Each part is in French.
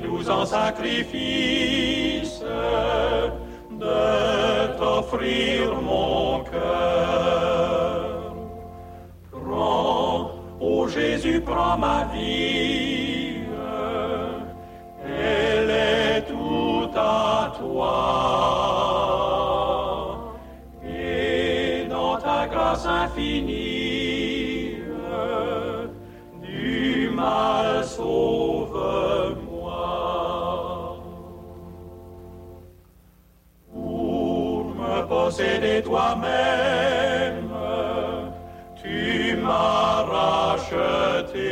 doux en sacrifice de t'offrir mon cœur. Prends, ô Jésus, prends ma vie, elle est tout à toi. Et dans ta grâce infinie, du mal posséder toi-même, tu m'as racheté.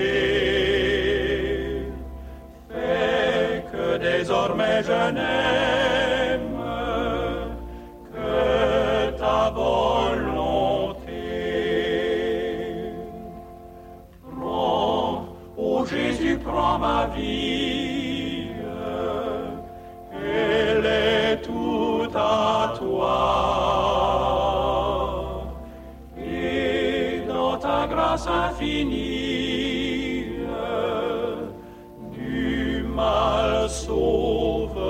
Fais que désormais je n'aime que ta volonté. Prends, ô Jésus, prends ma vie, du mal sauve-moi.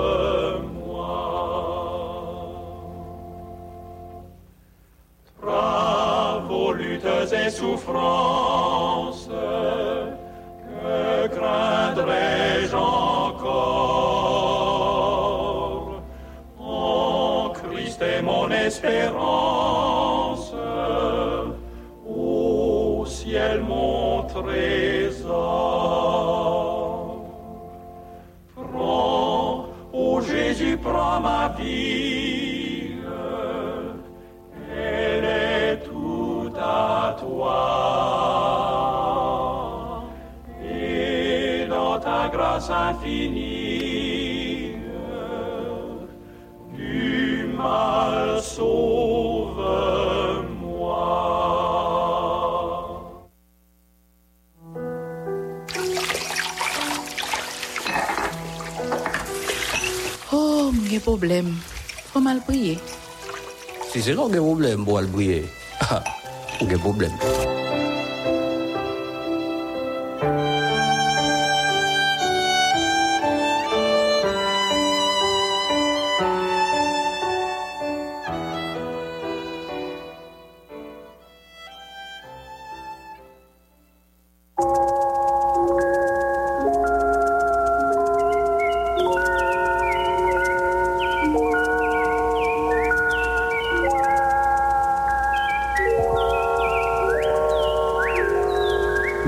Bravo, luttes et souffrances, que craindrais-je encore? En Christ est mon espérance, prends ma vie, elle est tout à toi. Et dans ta grâce infinie, du mal sauve-moi. Problem. Fwa mal priye. Si se lò gen problem pou al briye, ha, ou gen problem.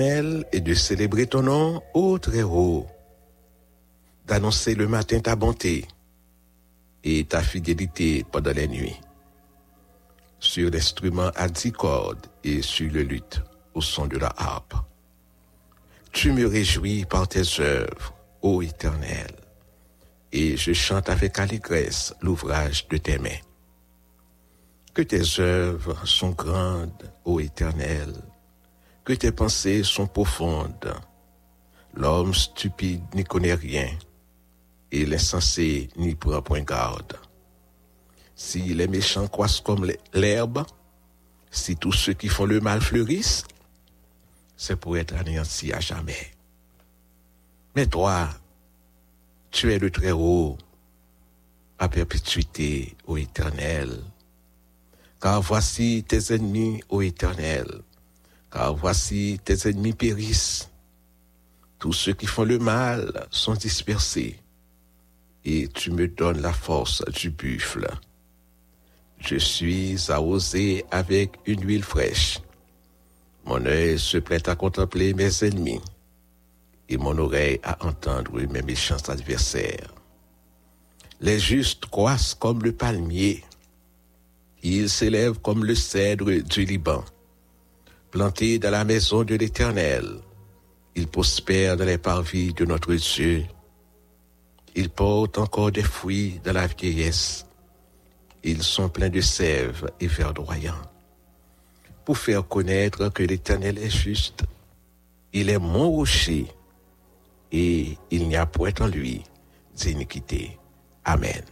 Et de célébrer ton nom, ô Très-Haut, d'annoncer le matin ta bonté et ta fidélité pendant les nuits, sur l'instrument à dix cordes et sur le luth au son de la harpe. Tu me réjouis par tes œuvres, ô Éternel, et je chante avec allégresse l'ouvrage de tes mains. Que tes œuvres sont grandes, ô Éternel, que tes pensées sont profondes. L'homme stupide n'y connaît rien, et l'insensé n'y prend point garde. Si les méchants croissent comme l'herbe, si tous ceux qui font le mal fleurissent, c'est pour être anéanti à jamais. Mais toi, tu es le Très-Haut, à perpétuité, ô Éternel. Car voici tes ennemis, ô Éternel. Car voici tes ennemis périssent. Tous ceux qui font le mal sont dispersés. Et tu me donnes la force du buffle. Je suis arrosé avec une huile fraîche. Mon œil se plaît à contempler mes ennemis et mon oreille à entendre mes méchants adversaires. Les justes croissent comme le palmier. Ils s'élèvent comme le cèdre du Liban. Plantés dans la maison de l'Éternel, ils prospèrent dans les parvis de notre Dieu. Ils portent encore des fruits dans la vieillesse. Ils sont pleins de sève et verdoyants pour faire connaître que l'Éternel est juste. Il est mon rocher et il n'y a point en lui d'iniquité. Amen.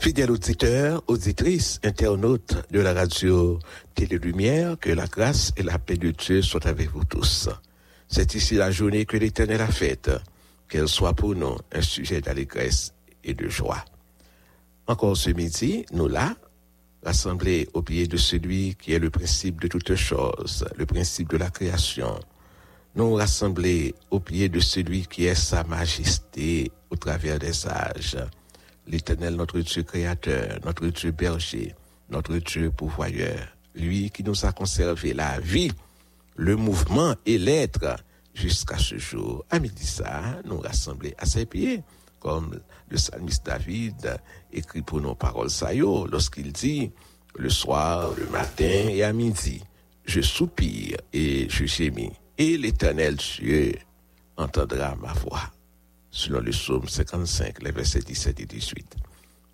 Fidèles auditeurs, auditrices, internautes de la radio Télé-Lumière, que la grâce et la paix de Dieu soient avec vous tous. C'est ici la journée que l'Éternel a faite, qu'elle soit pour nous un sujet d'allégresse et de joie. Encore ce midi, nous là, rassemblés au pied de celui qui est le principe de toutes choses, le principe de la création, nous rassemblés au pied de celui qui est sa majesté au travers des âges, l'Éternel, notre Dieu créateur, notre Dieu berger, notre Dieu pourvoyeur, lui qui nous a conservé la vie, le mouvement et l'être jusqu'à ce jour. À midi ça, nous rassembler à ses pieds, comme le psalmiste David écrit pour nos paroles saillots lorsqu'il dit, le soir, le matin et à midi, je soupire et je gémis, et l'Éternel Dieu entendra ma voix selon le psaume 55, les versets 17 et 18.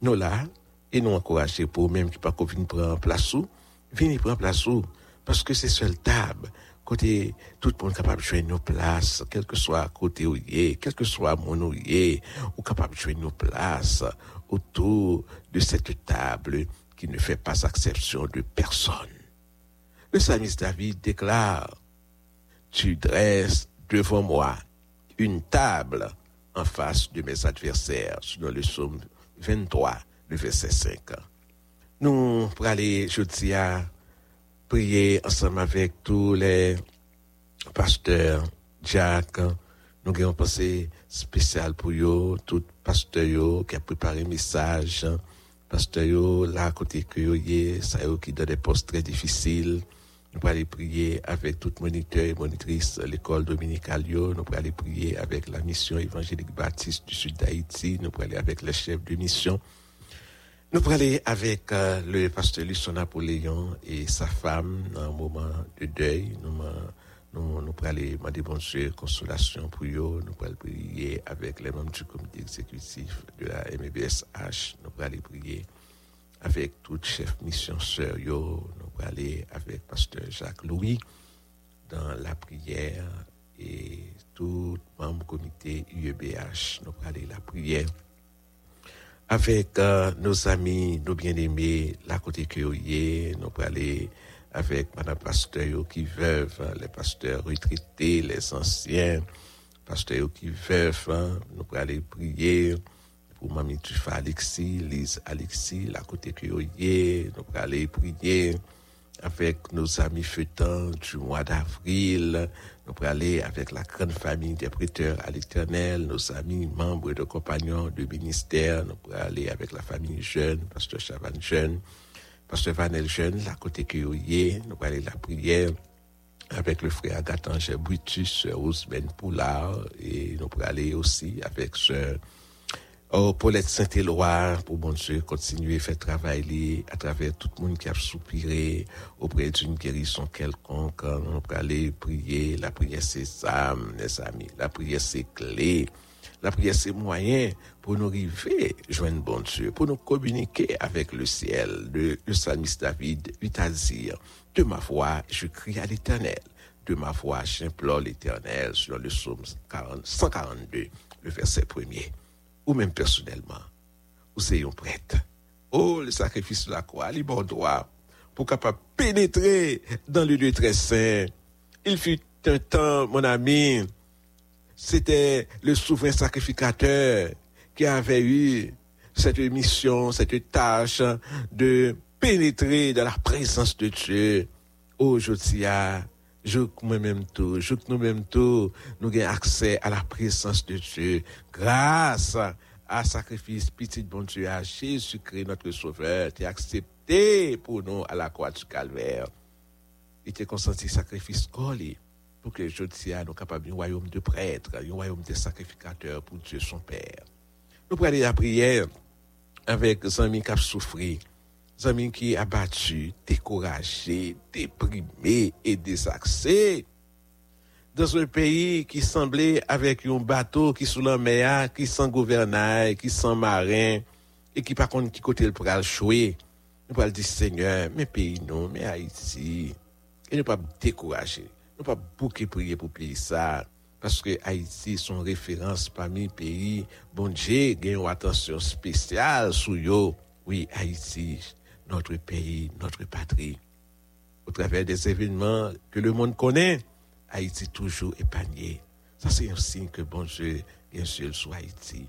Nous là, et nous encourager pour même qui pas qu'on vienne prendre place où, venir prendre place où, parce que c'est seule table, côté tout le monde capable de jouer nos places, quel que soit côté où quel que soit mon ou ou capable de jouer nos places autour de cette table qui ne fait pas exception de personne. Le psalmiste David déclare, tu dresses devant moi une table en face de mes adversaires, selon le psaume 23, le verset 5. Nous, pour aller, je dis à prier ensemble avec tous les pasteurs, Jacques, nous avons pensé spécial pour eux, tout pasteur qui a préparé message, pasteur là, côté que ça qui donne des postes très difficiles, nous pouvons aller prier avec tout moniteur et monitrice de l'école dominicale. Nous pouvons aller prier avec la mission évangélique baptiste du sud d'Haïti. Nous pouvons aller avec le chef de mission. Nous pouvons aller avec euh, le pasteur Lucien Napoléon et sa femme dans un moment de deuil. Nous, nous, aller demander bon consolation pour eux. Nous pouvons aller prier avec les membres du comité exécutif de la MEBSH. Nous pouvons aller prier avec tout chef mission sœur yo, nous allons aller avec pasteur Jacques Louis dans la prière et tout membre comité UEBH, nous allons aller la prière avec euh, nos amis, nos bien-aimés, la côté que nous allons aller avec madame pasteur qui veuve, les pasteurs retraités, les anciens, pasteurs qui veuve, nous allons aller prier pour Mamie Tufa Alexis, Lise Alexis, la côté que nous allons prier avec nos amis fêtants du mois d'avril. Nous aller avec la grande famille des prêteurs à l'éternel, nos amis membres de compagnons de ministère. Nous aller avec la famille jeune, pasteur Chavan jeune, pasteur Vanel jeune, la côté Kéoye. Nous aller la prière avec le frère Agathe Brutus, sœur Ousmane Poulard, et nous aller aussi avec sœur Oh, Paulette Saint-Éloi, pour bon Dieu, continuer à faire travailler à travers tout le monde qui a soupiré auprès d'une guérison quelconque. On peut aller prier. La prière, c'est ça, mes amis. La prière, c'est clé. La prière, c'est moyen pour nous arriver, joindre bon Dieu, pour nous communiquer avec le ciel. Le, le psalmiste David, lui à dire, de ma voix, je crie à l'éternel. De ma voix, j'implore l'éternel, selon le psaume 40, 142, le verset premier ou même personnellement, ou c'est un prêtre. Oh, le sacrifice de la croix, les bon droit, pour capable pénétrer dans le lieu très saint. Il fut un temps, mon ami, c'était le souverain sacrificateur qui avait eu cette mission, cette tâche de pénétrer dans la présence de Dieu. Aujourd'hui, je moi-même tout, je nous-mêmes tout, nous avons accès à la présence de Dieu grâce à sacrifice petit bon Dieu à Jésus-Christ notre sauveur, qui accepté pour nous à la croix du calvaire. Il était consenti sacrifice collé pour que je sois nous capables d'un royaume de prêtres, un royaume de sacrificateurs pour Dieu son Père. Nous prenons la prière avec les amis qui ont zanmin ki abatu, dekoraje, deprime e desakse. Dans un peyi ki semble avek yon bato ki sou lan meya, ki san gouvernay, ki san marin, e ki pakon ki kote l pral chwe, nou pral di seigneur, men non, peyi nou, men Haiti, e nou pa dekoraje, nou pa bouke priye pou peyi sa, paske Haiti son referans pa mi peyi, bon dje gen yon atensyon spesyal sou yo, oui Haiti, notre pays, notre patrie. Au travers des événements que le monde connaît, Haïti toujours épargné. Ça, c'est un signe que bon Dieu est seul sur Haïti.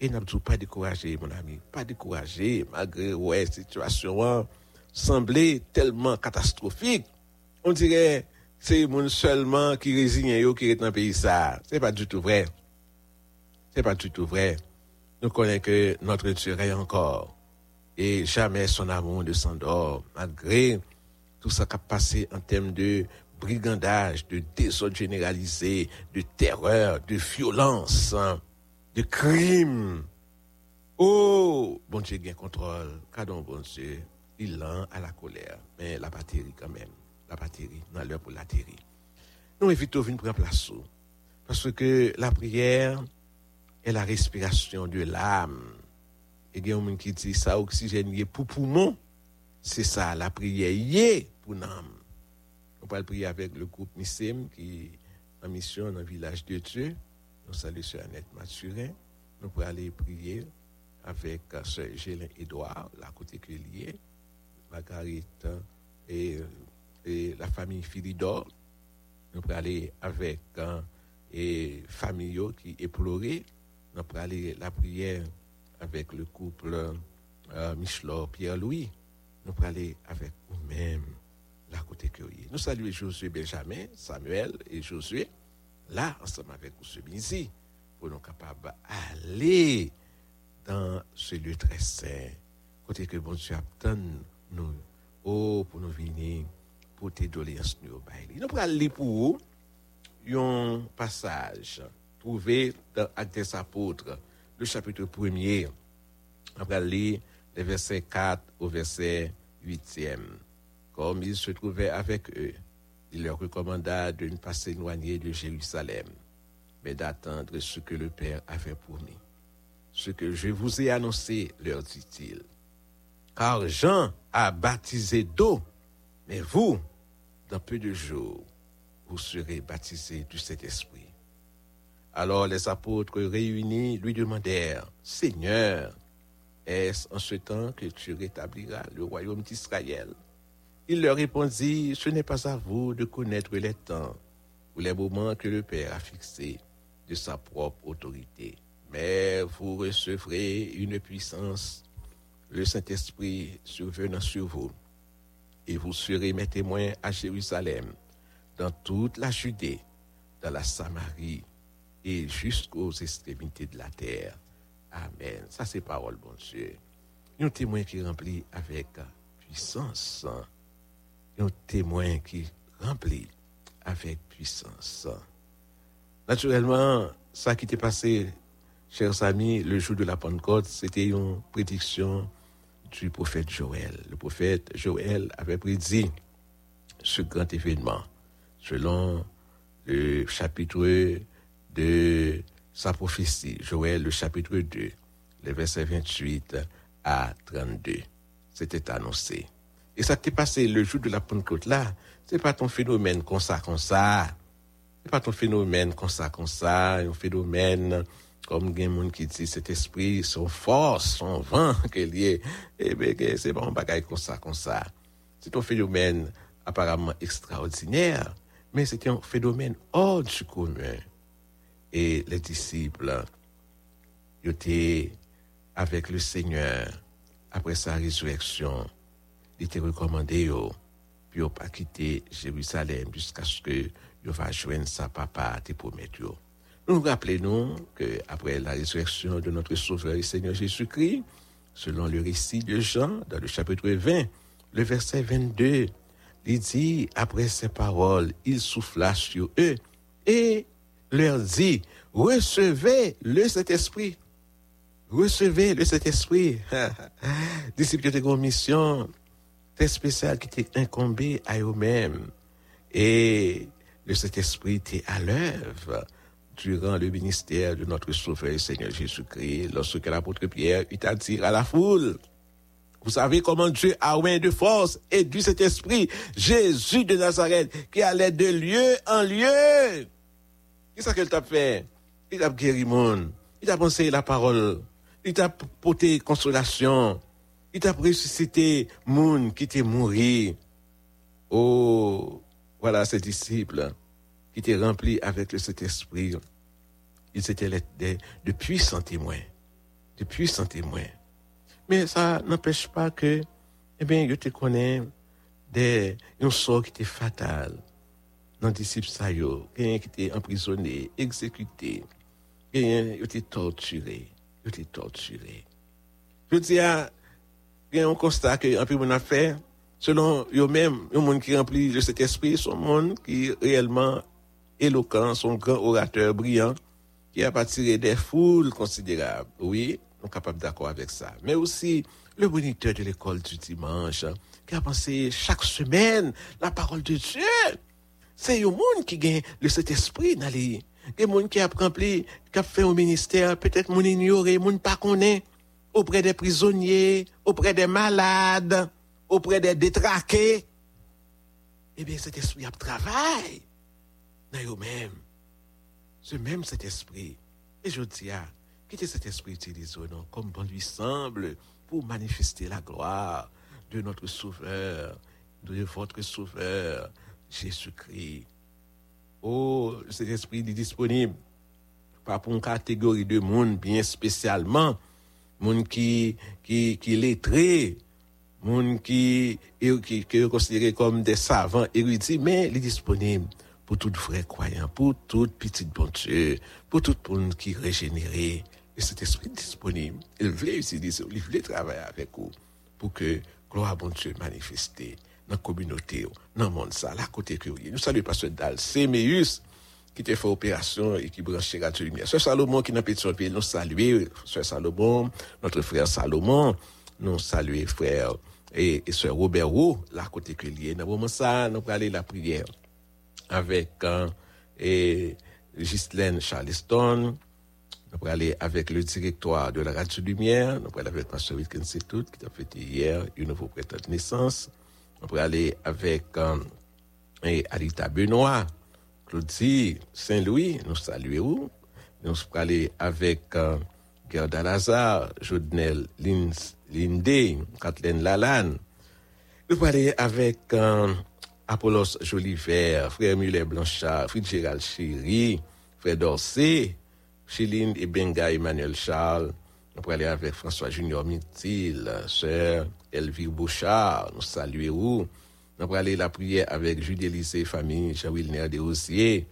Et n'a pas découragé, mon ami, pas découragé, malgré ouais, situation semblait tellement catastrophique. On dirait c'est mon seulement qui résigne qui est dans le pays ça. C'est pas du tout vrai. C'est pas du tout vrai. Nous connaissons que notre Dieu est encore et jamais son amour ne s'endort, malgré tout ce qui a passé en termes de brigandage, de désordre généralisé, de terreur, de violence, de crime. Oh, bon Dieu, bien contrôle, cadon bon Dieu, il lent à la colère, mais la batterie quand même, la batterie, dans l'heure pour l'atterrir. Nous évitons une prendre place, parce que la prière est la respiration de l'âme et il y a un qui dit ça, oxygène pour poumon. C'est ça, la prière pour l'âme. On peut prier avec le groupe Nissim qui est en mission dans le village de Dieu. Nous saluons sur Annette Mathurin. Nous pouvons aller prier avec euh, Sœur Gélin Edouard, la côté que lié, Marguerite et, et, la famille Philidor. Nous pouvons aller avec euh, et qui est. Nous pouvons aller la prière avec le couple euh, Michelor Pierre-Louis. Nous aller avec nous-mêmes la côté curieux. Nous saluons Josué Benjamin, Samuel et Josué, là, ensemble avec M. Bizi, pour nous capables d'aller dans ce lieu très saint, côté que bon Dieu attend nous, oh, pour nous venir, pour tes doléances nous au Nous allons aller pour vous un passage trouvé dans Actes des Apôtres, le chapitre 1er. On va lire les versets 4 au verset 8e. Comme il se trouvait avec eux, il leur recommanda de ne pas s'éloigner de Jérusalem, mais d'attendre ce que le Père avait promis. Ce que je vous ai annoncé, leur dit-il. Car Jean a baptisé d'eau, mais vous, dans peu de jours, vous serez baptisés du Saint-Esprit. Alors les apôtres réunis lui demandèrent, Seigneur, est-ce en ce temps que tu rétabliras le royaume d'Israël? Il leur répondit, Ce n'est pas à vous de connaître les temps ou les moments que le Père a fixés de sa propre autorité, mais vous recevrez une puissance, le Saint-Esprit survenant sur vous, et vous serez mes témoins à Jérusalem, dans toute la Judée, dans la Samarie et jusqu'aux extrémités de la terre. Amen. Ça, c'est parole, bon Dieu. Un témoin qui remplit avec puissance. Un témoin qui remplit avec puissance. Naturellement, ça qui t'est passé, chers amis, le jour de la Pentecôte, c'était une prédiction du prophète Joël. Le prophète Joël avait prédit ce grand événement selon le chapitre de sa prophétie, Joël, le chapitre 2, les versets 28 à 32. C'était annoncé. Et ça t'est passé le jour de la Pentecôte là, c'est pas ton phénomène comme ça, comme ça. C'est pas ton phénomène comme ça, comme ça, un phénomène comme il qui dit cet esprit, son force, son vent qu'il y est, eh bien, c'est un bagage comme ça, comme ça. C'est un phénomène apparemment extraordinaire, mais c'est un phénomène hors du commun. Et les disciples, étaient avec le Seigneur après sa résurrection. Il était recommandé, yo, puis pas quitté Jérusalem jusqu'à ce que ils va joindre sa papa, te promettre. yo. Nous rappelons que après la résurrection de notre Sauveur et Seigneur Jésus-Christ, selon le récit de Jean, dans le chapitre 20, le verset 22, il dit, après ces paroles, il souffla sur eux et leur dit, recevez le Saint-Esprit. Recevez le Saint-Esprit. Disciples de mission très spéciale qui était incombée à eux-mêmes. Et le Saint-Esprit était à l'œuvre durant le ministère de notre Sauveur Seigneur Jésus-Christ, lorsque l'apôtre Pierre eut à à la foule, vous savez comment Dieu a oint de force et du cet esprit Jésus de Nazareth qui allait de lieu en lieu. Qu'est-ce qu'il t'a fait? Il a guéri monde. Il a pensé la parole. Il t'a porté consolation. Il t'a ressuscité monde qui était mort. Oh, voilà ces disciples qui étaient remplis avec le Saint-Esprit. Ils étaient des- de puissants témoins. De puissants témoins. Mais ça n'empêche pas que, eh bien, je te connais des, sort qui était fatal dans les disciples ça yo, quelqu'un qui était emprisonné, exécuté, quelqu'un qui était torturé, qui était torturé. Je y a un constat que un peu mon affaire, selon eux-mêmes, un monde qui remplit de cet esprit, son qui est réellement éloquent, son grand orateur brillant, qui a attiré des foules considérables. Oui, sommes capables d'accord avec ça. Mais aussi le moniteur de l'école du dimanche, qui a pensé chaque semaine la parole de Dieu. C'est un monde qui gagne le Saint-Esprit dans les. Il y a monde qui a rempli, qui a fait un ministère, peut-être mon ignoré, mon pas connaît, auprès des prisonniers, auprès des malades, auprès des détraqués. Eh bien, cet esprit a travail dans eux-mêmes. Ce même cet esprit. Et je dis, ah, quittez cet esprit utilisé non, comme bon lui semble pour manifester la gloire de notre Sauveur, de votre Sauveur, Jésus-Christ. Oh, cet esprit est disponible. Pas pour une catégorie de monde bien spécialement. Monde qui, qui, qui lettré, monde qui, qui, qui est considéré comme des savants érudits, mais il est disponible pour tout vrai croyant, pour tout petit bon Dieu, pour tout monde qui est régénéré. Et cet esprit est disponible. Il voulait utiliser, il voulait travailler avec vous pour que gloire à bon Dieu manifestée dans la communauté, dans le monde, ça, là, côté vous Nous saluons Pasteur Dal, Séméus, qui te fait opération et qui branche Radio Lumière. Sœur Salomon qui n'a pas de nous saluer, Sœur Salomon, notre frère Salomon, nous saluer frère et, et Robert Roux, là, côté lié. Dans le moment ça, nous allons aller la prière avec euh, et Charleston, nous allons aller avec le directoire de la Radio Lumière, nous allons aller avec Pasteur Wilkins tout qui a fêté hier une nouveau prêtre de naissance. Allons aller avec euh, et Alita Benoît, Claudie Saint-Louis, nous saluons. Nous allons aller avec euh, Gerda Lazare, Jodnel Lindé, Kathleen Lalanne. Nous allons aller avec euh, Apollos Joliver, Frère Muller Blanchard, Fitzgerald Chéry, Frère Dorsey, Chiline et Benga Emmanuel Charles. Nous allons aller avec François Junior Mitil, Sœur Elvire Bouchard, nous saluons. Nous allons aller la prière avec Jules Élysée, famille Jean-Wilner Desrosiers.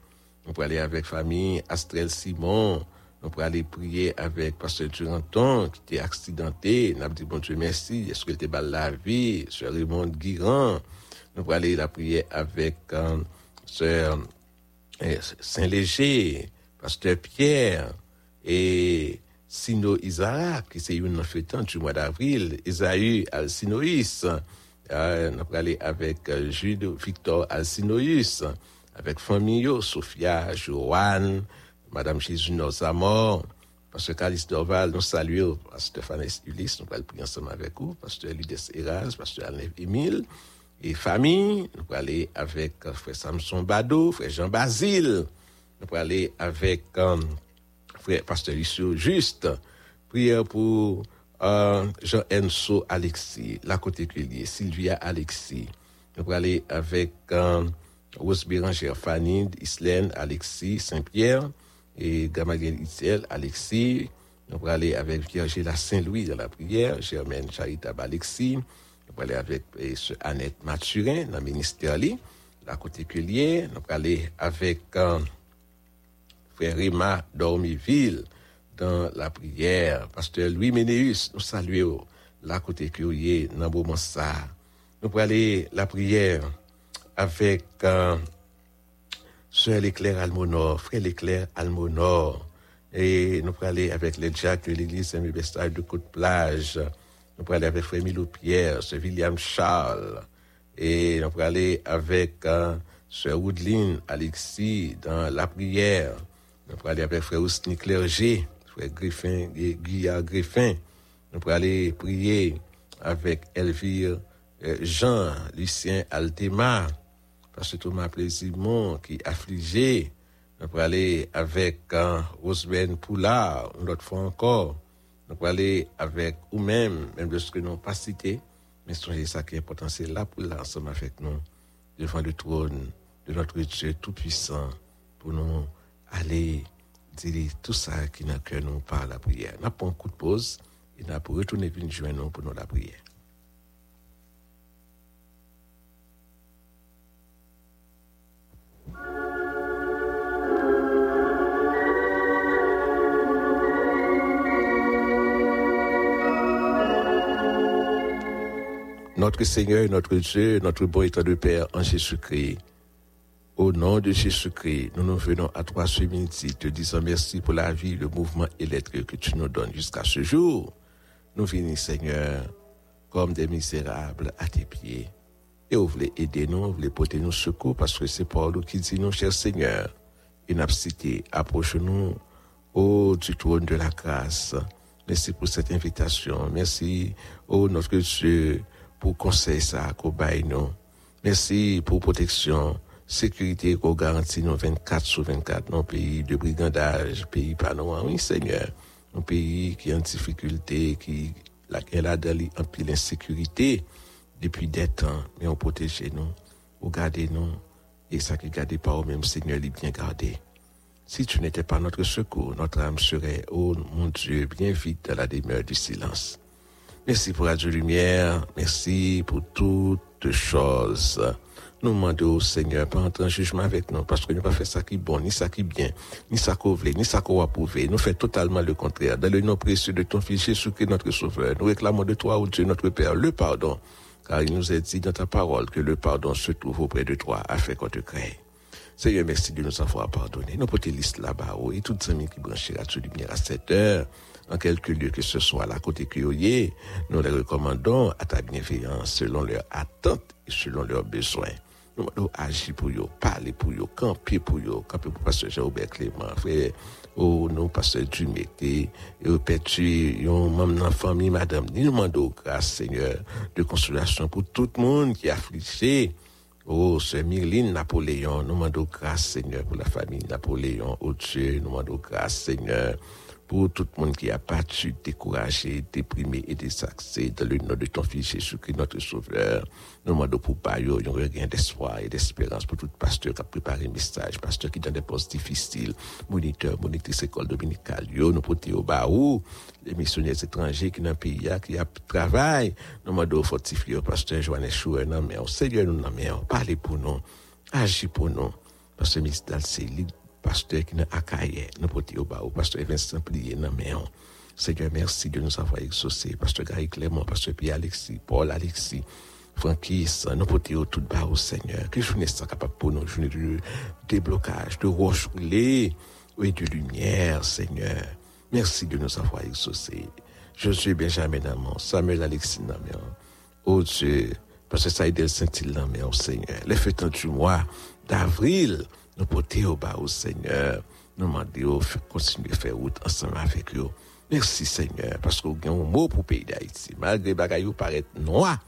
Nous allons aller avec famille Astrel Simon. Nous allons aller prier avec Pasteur Duranton, qui était accidenté. Nous avons dit, bon Dieu, merci. Est-ce qu'il était la vie? Sœur Raymond Guiran. Nous allons aller la prière avec euh, euh, Saint-Léger, Pasteur Pierre et Sino Isaac, qui c'est une fêtant du mois d'avril, Esaü Alcinoïs. Euh, nous allons aller avec euh, Jude Victor Alcinoïs, avec Famille, Sophia, Joanne, Madame Jésus Nozamor, Pasteur Calice Dorval, nous saluons Pasteur Fanès Ulysse, nous allons prier ensemble avec vous, Pasteur Lides Eraz, Pasteur Alnev Émile, et famille, nous allons aller avec euh, Frère Samson Bado, Frère Jean Basile, nous allons aller avec euh, Pasteur Lucio Juste, prière pour euh, Jean-Enso Alexis, la côté Culier, Sylvia Alexis, nous allons aller avec euh, Rose Bérangère Fanny, Islaine Alexis, Saint-Pierre, et Gamaliel Itzel Alexis, nous allons aller avec Virgile Saint-Louis dans la prière, Germaine Charitab Alexis, nous allons aller avec ce Annette Mathurin dans le ministère, la côté Culier, nous allons aller avec euh, Frère Rima Dormiville dans la prière, Pasteur Louis Ménéus, nous saluons la côté Culier dans le. Nous allons aller la prière avec euh, Sœur Almonor, Frère Leclerc Almonor, et nous allons aller avec les Jacques de l'église Saint-Mubestal de Côte-Plage. Nous allons aller avec Frère Milo Pierre, Sœur William Charles. Et nous allons aller avec euh, Woodline Alexis dans la prière. Nous allons aller avec Frère Ousni Clergé, Frère Griffin, Guillard Griffin. Nous allons aller prier avec Elvire euh, Jean, Lucien Altema, Pasteur Thomas Plaisimont qui est affligé. Nous allons aller avec euh, Rosebène Poulard, une autre fois encore. Nous allons aller avec vous-même, même de ce que nous pas cité, mais songez ça qui est important, c'est là pour là, ensemble avec nous, devant le trône de notre Dieu Tout-Puissant, pour nous aller dire tout ça qui n'a que nous par la prière. Nous avons un coup de pause et nous allons retourner venir joindre pour nous la prière. Notre Seigneur, notre Dieu, notre bon état de Père en Jésus-Christ. Au nom de Jésus-Christ, nous nous venons à toi ce midi, te disant merci pour la vie, le mouvement et l'être que tu nous donnes jusqu'à ce jour. Nous venons, Seigneur, comme des misérables à tes pieds. Et vous voulez aider nous, vous voulez porter nous secours, parce que c'est Paul qui dit, nous, cher Seigneur, une cité, approche-nous, ô du trône de la grâce. Merci pour cette invitation. Merci, ô notre Dieu, pour conseil ça qu'on. Merci pour protection, sécurité qu'on garantit nous 24 sur 24 dans le pays de brigandage, pays pas nous. Oui, Seigneur, un pays qui est en difficulté, qui la guerre là dans en pile insécurité depuis des temps, mais on protège nous, on garde nous, et ça qui garde pas au même Seigneur, il bien gardé. Si tu n'étais pas notre secours, notre âme serait, oh mon Dieu, bien vite dans la demeure du silence. Merci pour Radio Lumière. Merci pour toutes choses. Nous demandons au Seigneur pas entrer en jugement avec nous parce que nous pas fait ça qui est bon, ni ça qui est bien, ni ça qu'on veut, ni ça qu'on va prouver. Nous fait totalement le contraire. Dans le nom précieux de ton Fils Jésus-Christ, notre Sauveur, nous réclamons de toi, ô Dieu, notre Père, le pardon. Car il nous est dit dans ta parole que le pardon se trouve auprès de toi afin qu'on te crée. Seigneur, merci de nous avoir pardonné. Nous portons liste là-bas, et toutes les amis qui branchent Radio Lumière à cette heure en quelque lieu que ce soit, la côté cueillier, nous les recommandons à ta bienveillance selon leurs attentes et selon leurs besoins. Nous devons agir pour eux, parler pour eux, camper pour eux, camper pour Pasteur Jean-Aubert Clément, frère, oh, non, Pasteur Dumété, et pétu, yon, maman, la famille, madame, nous demandons grâce, Seigneur, de consolation pour tout le monde qui est affligé. Oh, c'est Myrline Napoléon, nous demandons grâce, Seigneur, pour la famille Napoléon, oh Dieu, nous demandons grâce, Seigneur, pour tout le monde qui a battu, découragé, déprimé et désaxé dans le nom de ton fils Jésus-Christ, notre sauveur. Nous demandons pour Bayo, un regain d'espoir et d'espérance pour tout pasteur qui a préparé un message, pasteur qui dans des postes difficiles, moniteur, monitrice école dominicale, nous portons au Baou, les missionnaires étrangers qui dans le pays, qui a travail, nous demandons fortifier au pasteur Joannes Chouer, non, mais Seigneur, nous, non, mais parlez pour nous, agis pour nous. Pasteur Misdal, c'est pasteur qui n'a akaye, nous portons au Baou, pasteur Vincent Plié, non, mais Seigneur, merci de nous avoir exaucés. Pasteur Gary Clément, Pasteur Pierre Alexis, Paul Alexis, Franquis, nous portons tout bas au Seigneur. Que journée soit capable pour nous, journée de déblocage, de roche oui, de lumière, Seigneur. Merci de nous avoir exaucés. Je suis Benjamin Namon, Samuel Alexis Namon. Oh Dieu, le Saint-Il Namon, Seigneur. Les fêtes du mois d'avril, nous portons au bas au Seigneur. Nous demandons, continuer à faire route ensemble avec eux. Merci Seigneur, parce que vous avez un mot pour le pays d'Haïti. Malgré les choses paraît noir,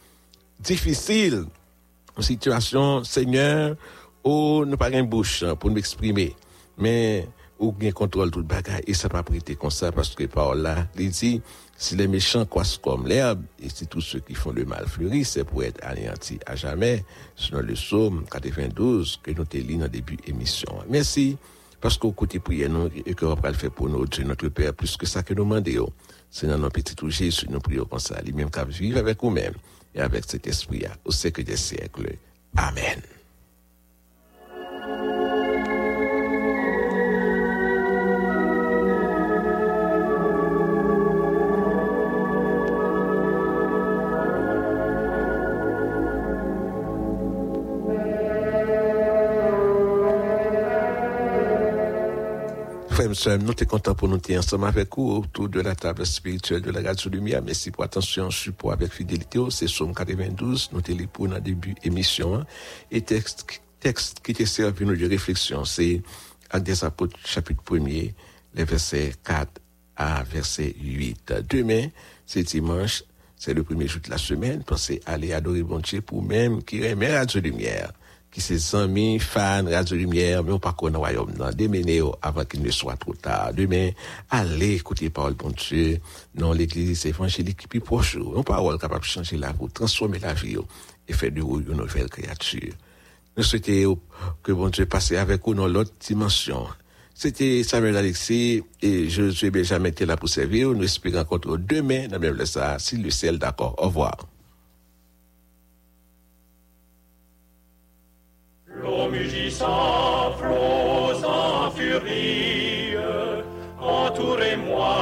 difficile, une situation, Seigneur, où nous pas une bouche pour nous exprimer. Mais où bien contrôle tout le bagage et ça va prêter comme ça parce que par là, il dit, si les méchants croissent comme l'herbe et si tous ceux qui font le mal fleurissent, c'est pour être anéantis à jamais, selon le psaume 92 que nous te lis dans le début émission. Merci. Parce qu'au côté prière, nous, et que le faire pour nous, Dieu, notre Père, plus que ça que nous demandons. C'est dans notre petit Jésus, nous prions comme ça, lui-même vivre avec nous-mêmes et avec cet esprit au siècle des siècles. Amen. Frères nous sommes contents pour nous ensemble avec vous autour de la table spirituelle de la Radio Lumière. Merci pour attention, support avec fidélité. C'est Somme 92, nous sommes pour dans le début émission. Et texte, texte qui te servi de réflexion, c'est Actes des Apôtres, chapitre 1er, les versets 4 à verset 8. Demain, c'est dimanche, c'est le premier jour de la semaine. Pensez aller adorer bon Dieu pour même qui remet Radio Lumière qui ses amis, fans, Radio Lumière, mais on pas qu'on royaume, non, démenez avant qu'il ne soit trop tard. Demain, allez écouter parole bon Dieu, dans l'église évangélique plus proche, une parole capable de changer la vie, transformer la vie, et faire de vous une nouvelle créature. Nous souhaitons que bon Dieu passe avec nous dans l'autre dimension. C'était Samuel Alexis et je suis Benjamin là pour servir. Nous espérons rencontrer demain dans le même ça, si le ciel d'accord. Au revoir. L'eau mugissant, flots en furie, entourez-moi,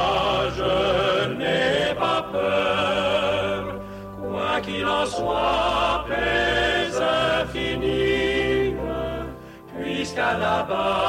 je n'ai pas peur. Quoi qu'il en soit, paix infinie, puisqu'à la barre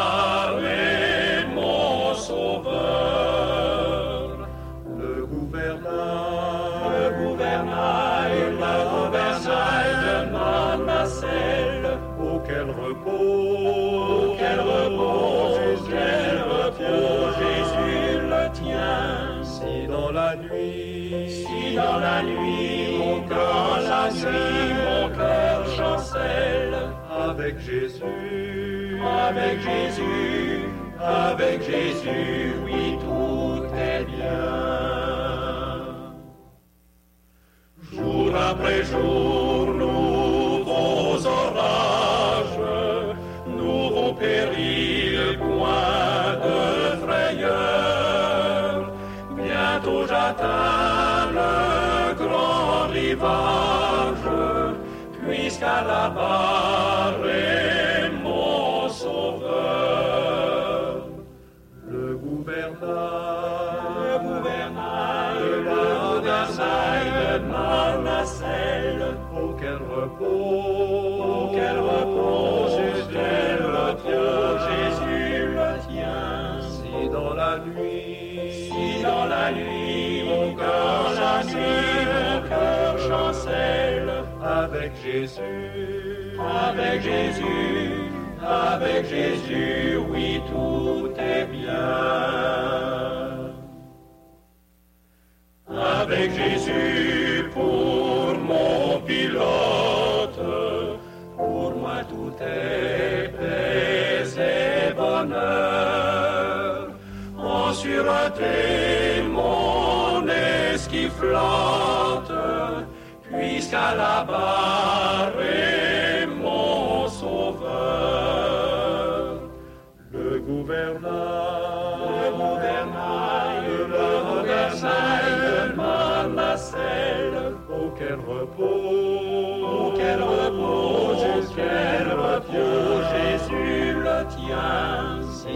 dans la nuit, mon cœur, la nuit, mon cœur chancelle, avec Jésus, avec Jésus, avec Jésus, oui, tout est bien. Jour après jour, nouveaux orages, nouveaux périls, point de frayeur. Bientôt j'atteins puisqu'à la barre Avec Jésus, avec Jésus, oui, tout est bien. Avec Jésus pour mon pilote, pour moi tout est paix et bonheur. En sûreté mon esquif flotte, puisqu'à la barre